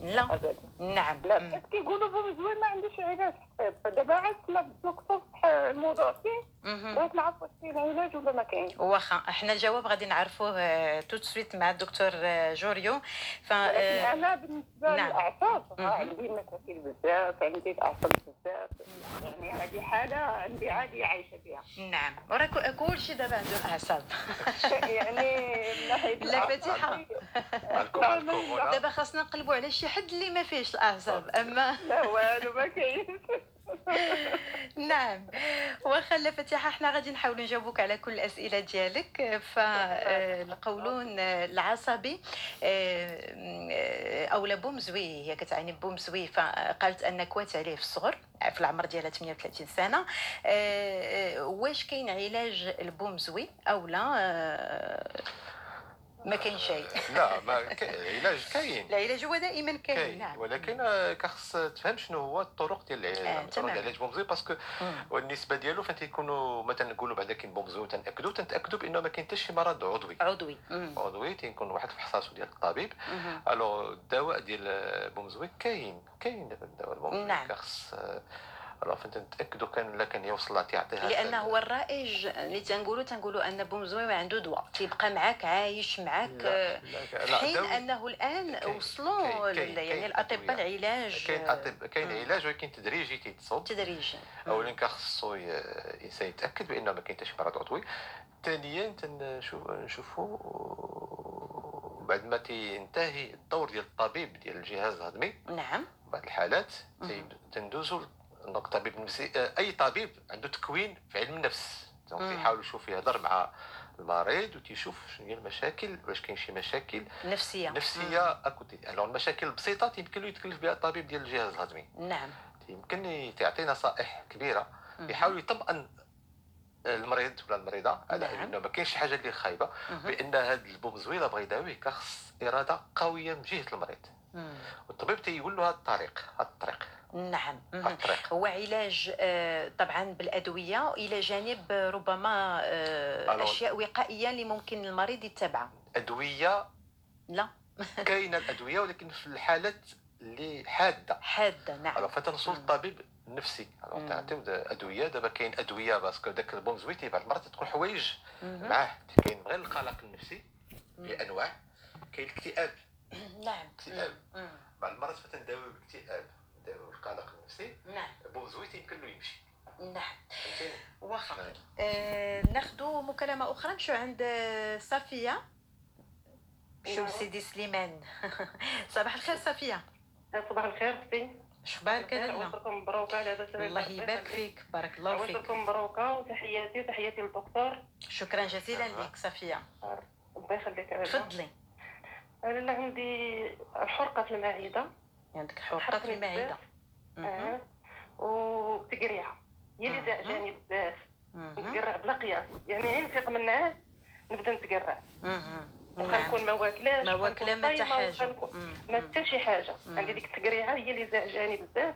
لا. أبدا. نعم. لا. بس كيقولوا بومزوي ما عندوش علاج. حقيقي فدابا عاد دكتور الموضوع فيه. بغيت نعرف واش كاين علاج ولا ما كاينش. واخا إحنا الجواب غادي نعرفوه tout de suite مع الدكتور آه، جوريو. ف آه، أنا بالنسبة نعم. للأعصاب. عندي مشاكل بزاف عندي الاعصاب بزاف. يعني هذه حالة عندي عادي عايشة بها نعم. وراه كل شيء دابا عنده أعصاب. (laughs) يعني من (laughs) ناحيه لا. هنا (laughs) دابا خاصنا نقلبوا على شي حد اللي ما فيهش الأعصاب أما (laughs) لا والو ما كاينش. (laughs) نعم. واخا لا فاتحة إحنا غادي نحاولوا نجاوبوك على كل الأسئلة ديالك. فالقولون (laughs) العصبي آه، اولا بومزوي هي كتعاني بومزوي فقالت أن كوات عليه في الصغر في العمر ديالها 38 سنة. آه، آه، واش كاين علاج البومزوي أو لا؟ ما كاين شيء. (laughs) لا ما كاين. علاج كاين. العلاج هو دائما كاين. نعم. ولكن آه، كخص تفهم شنو هو الطرق ديال آه، العلاج الطرق تمام. ديال العلاج بومزوي parce que. والنسبة ديالو فين تيكونوا مثلا نقولوا بعدا كاين بومزوي تنأكدوا. تنتاكدوا بأنه ما كاين حتى شي مرض عضوي. عضوي. مم. عضوي تيكون واحد الفحص ديال الطبيب. alors الدواء ديال بومزوي كاين. كاين دابا الدواء البومزوي نعم. كخص alors فين تنتاكدوا كان لا كان يوصل لها تيعطيها لأن هو الرائج اللي تنقولوا تنقولوا أن بومزوي ما عنده دواء تيبقى معاك عايش معاك. لا لا لا حين أنه الآن وصلوا يعني الأطباء. العلاج. كاين أطب... كاين. علاج ولكن تدريجي تيتصد تدريجيا اولا كخصو الانسان يتاكد بأنه ما كاين حتى شي مرض عضوي. ثانيا نشوفوا بعد ما تينتهي الدور ديال الطبيب ديال الجهاز الهضمي. نعم. بعض الحالات تي- مهم. تندوزو donc الطبيب النفسي آه، أي طبيب عنده تكوين في علم النفس donc مم. تيحاول يشوف يهضر مع المريض وتيشوف شنو هي المشاكل واش كاين شي مشاكل نفسية نفسية à côté alors المشاكل البسيطة يمكن له يتكلف بها الطبيب ديال الجهاز الهضمي. نعم يمكن تعطي نصائح كبيرة. يحاول يطمئن المريض ولا المريضة على نعم. أنه ما كاينش حاجة اللي خايبة. بأن هذا البومزوي لا بغى يداويه كخص إرادة قوية من جهة المريض. والطبيب تيقول له هذا الطريق هذا الطريق. نعم. الطريق. هو علاج آه، طبعا بالأدوية إلى جانب ربما آه،. أشياء وقائية اللي ممكن المريض يتبعها أدوية؟ لا. كاينة الأدوية ولكن في الحالات اللي حادة. حادة نعم. مم. للطبيب النفسي. تعطيو أدوية. دابا كاين أدوية باسكو داك البومزوي تيبعض المرات تكون حوايج. معاه. كاين غير القلق النفسي. بانواع كاين الاكتئاب. (coughs) نعم. اكتئاب. بعض المرات فتنداويو بالاكتئاب نداويو القلق النفسي نعم. بومزويت يمكن له يمشي. نعم. فهمتيني؟ واخا. آه. آه ناخذ مكالمة أخرى نمشيو عند صفيه شو سيدي سليمان؟ (laughs) صباح الخير صفيه صباح الخير أختي شخبارك لاله عوضكم مبروكة على هذا السبب الله يبارك فيك بارك الله فيك. عوضكم مبروكة وتحياتي وتحياتي للدكتور. شكرا جزيلا. لك صفيه الله يخليك تفضلي. أنا عندي الحرقة في المعدة عندك حرقة في المعدة. آه. وتقريعه هي اللي مهم. زعجاني بزاف. نتقرع بلا قياس يعني غير نفيق من النعاس نبدأ نتقرع مهم. وخا نعم نكون ما واكلاش ما واكلة ما حتى حاجة. ما حتى شي حاجة. عندي ديك التقريعة هي اللي زعجاني بزاف.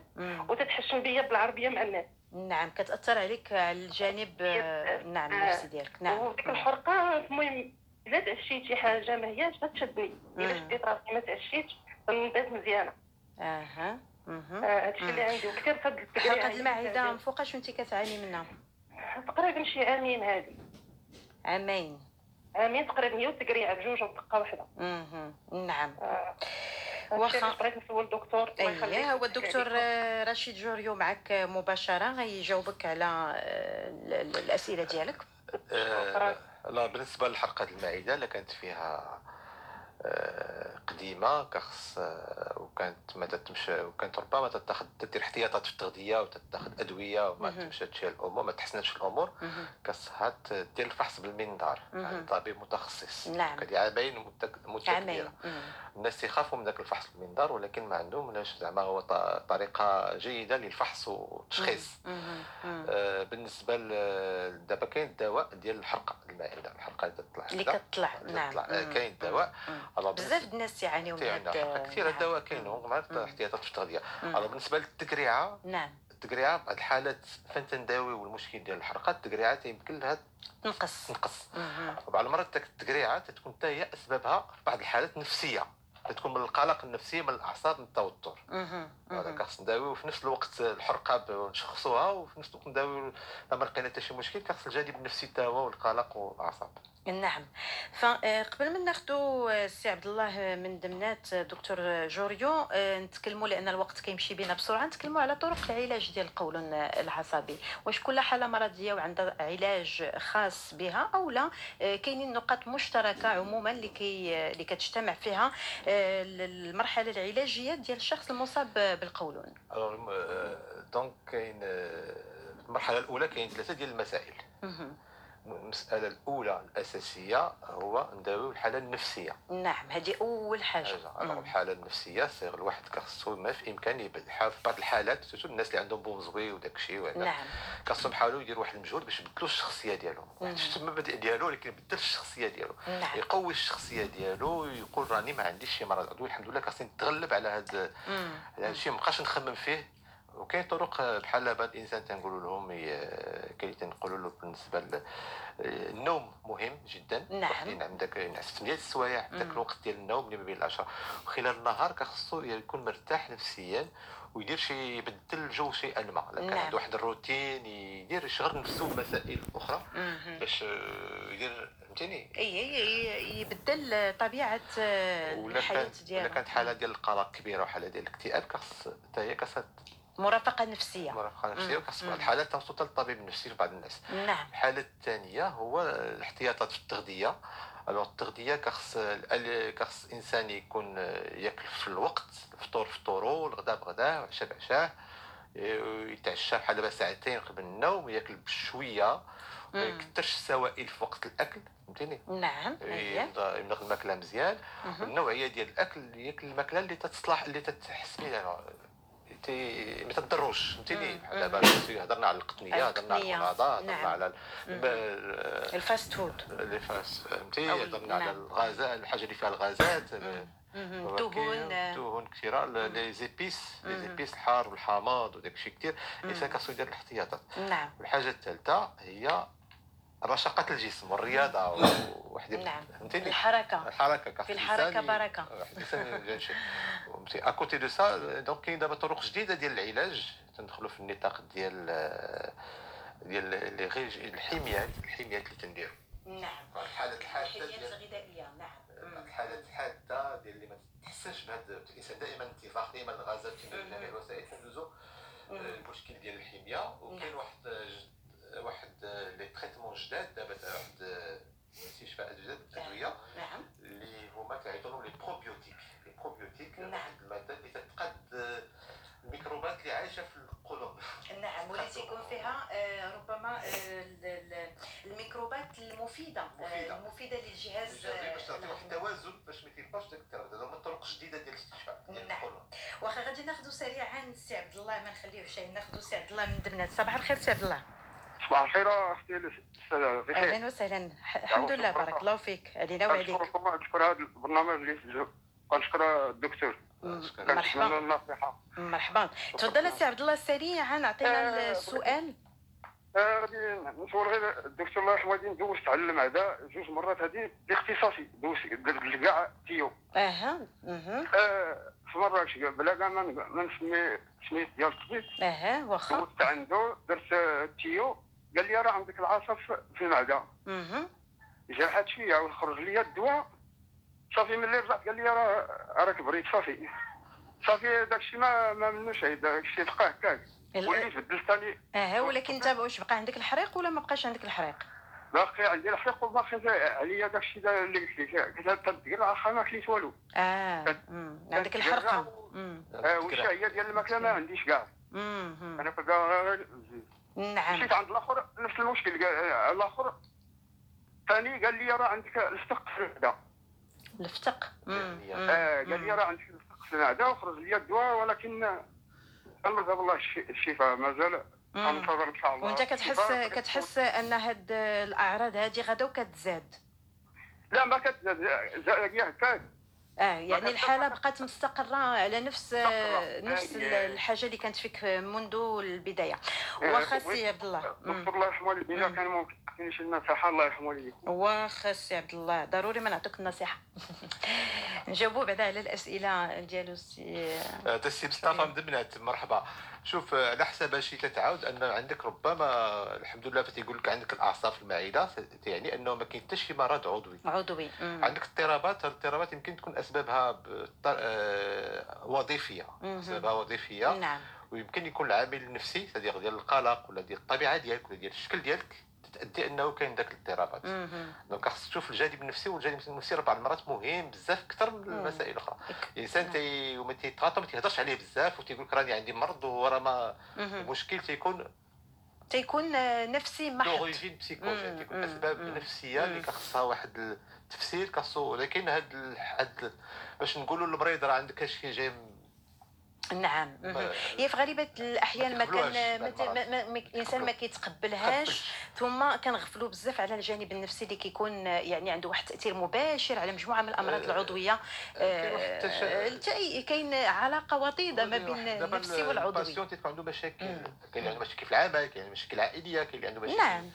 وتتحشم بيا بالعربية مع الناس نعم كتأثر عليك على الجانب آه، نعم النفسي ديالك نعم وديك الحرقة المهم الا تعشيت شي حاجة ما هياش غتشدني الا. شديت راسي ما تعشيتش نبات مزيانة أها. آه، هادشي اللي عندي وكثير فهاد حرقه هي المعدة من فوقاش وانت كتعاني منها. تقريبا شي عامين هادي عامين عامين تقريبا هي والتقريعه بجوج ودقه واحدة مهم. نعم آه. واخا. بغيت نسول الدكتور الله يخليك إيه هو الدكتور رشيد جوريو معك مباشرة غيجاوبك على آه، ال- ال- الأسئلة ديالك لا بالنسبة لحرقه المعدة اللي كانت فيها قديمة كخص وكانت ما تتمشى وكانت ربما تتخذ تدير احتياطات في التغذية وتتخذ أدوية وما. تمشاتش الأمور ما تحسنتش الأمور. كصها دير الفحص بالمنظار. عند طبيب متخصص نعم. كدي عامين كبيرة مم. الناس يخافوا من ذاك الفحص بالمنظار ولكن ما عندهم لاش زعما هو ط- طريقة جيدة للفحص والتشخيص. آه، بالنسبة ل- دابا كاين الدواء ديال الحرقة المائدة الحرقة اللي تطلع اللي. كتطلع نعم. آه،. كاين دواء مم. ألو بزاف الناس يعانيو من هاد حرقة كثير. الدواء كاين مع. احتياطات في التغذية مم. ألو بالنسبة للتقريعة نعم التقريعة بعض الحالات فين تنداويو المشكل ديال الحرقة التقريعة يمكن لها تنقص تنقص. وبعض المرات ديك التقريعة تتكون حتى هي أسبابها في بعض الحالات نفسيه تكون من القلق النفسي من الأعصاب من التوتر. هذا مم. خاص نداويو وفي نفس الوقت الحرقة نشخصوها وفي نفس الوقت نداويو لما لقينا حتى شي مشكل خاص الجانب النفسي حتى هو والقلق والأعصاب نعم. فقبل ما ناخذوا السي عبد الله من دمنات دكتور جوريو آه، نتكلموا لأن الوقت كيمشي بينا بسرعة نتكلموا على طرق العلاج ديال القولون العصبي. واش كل حالة مرضية وعندها علاج خاص بها أو لا آه، كاينين نقاط مشتركة عموما اللي كي اللي كتجتمع فيها آه، المرحلة العلاجية ديال الشخص المصاب بالقولون. donc كاين آه، المرحلة الأولى كاين ثلاثة ديال المسائل. المسألة الأولى الأساسية هو نداويو الحالة النفسية. نعم هذه أول حاجة. الحالة النفسية. سير الواحد خاصو ما في امكانه يبدل. في بعض الحالات surtout الناس اللي عندهم بومزوي وداك الشيء وهذا. نعم. خاصهم يحاولوا يديروا واحد المجهود باش يبدلوا الشخصية ديالهم شفت المبادئ ديالو ولكن يبدل الشخصية ديالو. نعم. يقوي الشخصية ديالو يقول راني ما عنديش شي مرض. عضوي الحمد لله خاصني نتغلب على هذا هذا الشيء ما بقاش نخمم فيه. وكاين طرق بحال بعض الإنسان تنقولوا لهم ي- كاين تنقولوا له بالنسبة النوم مهم جدا نعم. عندك نعس ثمانية السوايع ذاك مم. الوقت ديال النوم اللي ما بين العشرة وخلال النهار كخصو يكون مرتاح نفسيا ويدير شي يبدل الجو شيئا ما الا كان نعم. عنده واحد الروتين يدير يشغل نفسه بمسائل أخرى. باش آه، يدير فهمتيني أي أي يبدل طبيعة آه، الحياة كانت ولا ديالو كانت حالة ديال القلق كبيرة وحالة ديال الاكتئاب كخص حتى هي خاصها مرافقة نفسية. مرافقة نفسية. بعض الحالات توصل للطبيب النفسي لبعض الناس. نعم. الحالة الثانية هو الاحتياطات في التغذية. الوغ التغذية كخص كخص إنسان يكون ياكل في الوقت الفطور فطورو الغداء بغداه والعشاء بعشاه يتعشى بحال دابا ساعتين قبل النوم وياكل بشوية ما. يكثرش السوائل في وقت الأكل. فهمتيني؟ نعم. يمضغ يمضغ الماكلة مزيان. والنوعيه ديال الأكل ياكل الماكلة اللي تتصلح اللي تتحسن تي- ما تضروش مم. بحال دابا هضرنا على القطنية هضرنا على القطنية. المناضه هضرنا نعم. على ال fast food اللي فاس فهمتي أو هضرنا على نعم. الغازات الحاجة اللي فيها الغازات. الفواكه، دهون آه، دهون كثيرة les épices les. épices الحار والحامض وداك الشيء كثير. الانسان خاصو يدير الاحتياطات نعم والحاجة الثالثة هي رشاقه الجسم والرياضة وواحد نعم. فهمتيني الحركة الحركة كخص في الحركة بركة. (laughs) فهمتي. à côté de ça donc كاين دابا طرق جديدة ديال العلاج. تندخلوا في النطاق ديال آه، ديال les régimes الحميات الحميات اللي تنديروا نعم. الحالات الحاده الغذائية نعم. الحالات الحاده ديال اللي ما تحسنش بهذا الإنسان. دائما انتفاخ دائما الغازات تندوز. جميع الوسائل تندوزو مم. المشكل ديال الحميه وكاين نعم. واحد جد- واحد les traitements جداد. دابا واحد استشفاء جداد أدوية نعم. اللي هما كيعيطوا لهم les probiotiques les probiotiques نعم. الماده اللي تتقاد الميكروبات اللي عايشة في القولون نعم. واللي تيكون فيها آه، ربما آه، ال- ال- الميكروبات المفيدة آه، مفيدة. المفيدة للجهاز باش تعطي آه، واحد التوازن باش ما تيبقاش داك التردد هما طرق جديده ديال الاستشفاء ديال نعم. القولون واخا غادي ناخذ سريعا سي عبد الله ما نخليوش شيء ناخذ سي عبد الله من دمنات صباح الخير سي عبد الله. صباح الخير أختي أهلا وسهلا. الحمد لله بارك الله فيك. علينا وعليك. نشكر هذا البرنامج اللي سجل كنشكر الدكتور. مرحبا كنتمنى النصيحه مرحبا. تفضل سي عبد الله سريعا اعطينا آه، السؤال. آه، غادي نسول غير الدكتور الله يرحمه غادي ندوز تعلم هذا جوج مرات. هذه باختصاصي دوز درت كاع تيو. أها مهم. آه، في مراكش بلا كاع ما نسمي سميت ديال الطبيب. أها واخا. دوزت عنده درت تيو. قال لي راه عندك العصب في- المعدة. مهم. جرحت شوية وخرج لي الدواء. صافي ملي رجعت قال لي راه راك بريت صافي. صافي داكشي ما ما منوش عيد داكشي بقى هكاك وليت بدلت ثاني أها ولكن انت واش بقى عندك الحريق ولا ما بقاش عندك الحريق؟ باقي عندي الحق وباقي عليا داك الشيء اللي قلت لك. قلت تدير اخا ما كليت والو. آه. عندك الحرقه. آه، والشهيه ديال الماكلة ما عنديش كاع. أنا كاع نعم. مشيت عند الآخر نفس المشكل. الآخر ثاني قال لي راه عندك الفتق في الفتق. آه، قال مم. لي راه الفتق في المعده وخرج لي الدواء ولكن بالله الش- الشفاء مازال مم. غنتظر إن شاء الله وأنت كتحس. كتحس أن هاد الأعراض هذه غدا وكتزاد لا ما كتزاد زاد كاد آه يعني الحالة بقات مستقرة على نفس مستقرة. نفس آه، الحاجة اللي كانت فيك منذ البداية. آه، واخا سي عبد الله. دكتور الله يرحمه والدنيا مم. كان ممكن تعطيني شي نصيحة الله يرحمه والديك واخا سي عبد الله ضروري ما نعطيك النصيحة. (laughs) نجاوبوا بعدا على الأسئلة ديالو سي هذا السي مصطفى من دمنات مرحبا. شوف على حسب شي تتعاود أن عندك ربما الحمد لله فتيقول لك عندك الأعصاب في المعدة يعني أنه ما كاين حتى شي مرض عضوي عضوي مم. عندك اضطرابات الاضطرابات يمكن تكون أسبابها آه، وظيفية. أسبابها وظيفية نعم ويمكن يكون العامل النفسي صديق ديال القلق ولا ديال الطبيعة ديالك ولا ديال الشكل ديالك تؤدي أنه كاين ذاك الاضطرابات. donc خاص تشوف الجانب النفسي والجانب النفسي راه بعض المرات مهم بزاف أكثر من. المسائل الاخرى الإنسان. تي وما تيتغاطى ما تيهضرش عليه بزاف وتيقول لك راني عندي مرض وراه ما. المشكل تيكون تيكون نفسي محض d'origine psychologique مم. تيكون. أسباب. نفسية اللي. كخصها واحد التفسير كخصو ولكن هاد هاد باش نقولوا للمريض راه عندك هادشي جاي نعم. ما- هي في غالبة الأحيان ما كان تقبلوهاش ما. كيتقبلهاش. ثم كنغفلوا بزاف على الجانب النفسي اللي كيكون يعني عنده واحد التأثير مباشر على مجموعة من الأمراض آه، كاين التش- آه، التي- كاين علاقة وطيدة ما بين دابا النفسي والعضوي. الباسيون تيكون عنده مشاكل. كاين اللي عنده مشاكل في العمل كاين مشاكل عائلية كاين اللي عنده مشاكل نعم.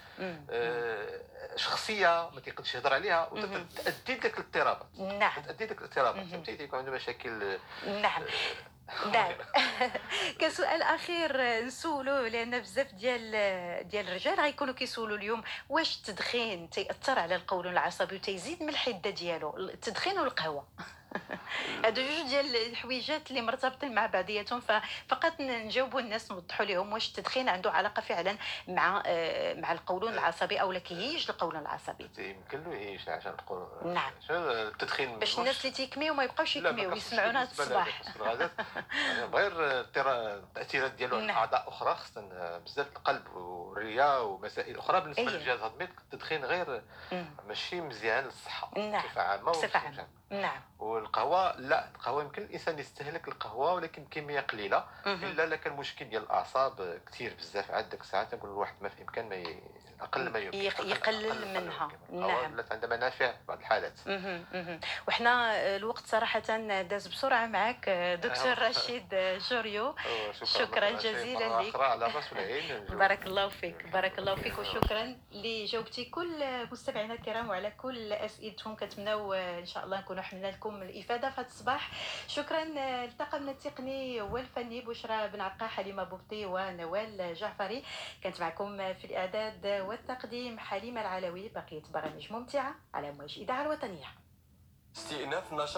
آه، شخصية ما تيقدرش يهضر عليها. وتؤدي لك الاضطرابات. نعم. تؤدي لك الاضطرابات. فهمتي تيكون عنده مشاكل نعم. نعم (laughs) كسؤال أخير نسولو لأن بزاف ديال ديال الرجال غيكونوا كيسولوا اليوم واش التدخين تيأثر على القولون العصبي وتيزيد من الحدة ديالو التدخين والقهوة؟ (laughs) هادو جوج ديال الحويجات اللي مرتبطين مع بعضياتهم ففقط نجاوبوا الناس نوضحوا لهم واش التدخين عنده علاقة فعلا مع آه، مع القولون العصبي أو لا كيهيج القولون العصبي يمكن له يعيش عشان نقول نعم. التدخين باش الناس اللي تيكميو ما يبقاوش يكميو يسمعونا الصباح غير التأثيرات ديالو على نعم. أعضاء أخرى خاصة بزاف القلب والرئه ومسائل أخرى بالنسبة أيه. للجهاز الهضمي التدخين غير. ماشي مزيان للصحة نعم. بصفة عامة نعم والقهوة لا القهوة يمكن الإنسان يستهلك القهوة ولكن بكميه قليلة. إلا لا كان مشكل ديال الأعصاب كثير بزاف عاد ديك الساعات نقول الواحد ما في ما ي... أقل ما يمكن يق- أقل- يقلل أقل منها. نعم. ولات عندها منافع في بعض الحالات مهم. وحنا آه، الوقت صراحة داز بسرعة معك آه، دكتور. (laughs) رشيد آه، جوريو شكراً شيء جزيلاً لك. على رأس والعين (laughs) بارك الله فيك بارك الله فيك وشكرا اللي جاوبتي كل مستمعينا الكرام وعلى كل أسئلتهم كنتمناو إن شاء الله نكونوا حملنا لكم الإفادة في الصباح. شكرا لطاقمنا التقني والفني بشرى بن عقا حليمة بوبطي ونوال جعفري. كانت معكم في الإعداد والتقديم حليمة العلوي. بقية برامج ممتعة على موج إذاعة الوطنية. استئناف نشاط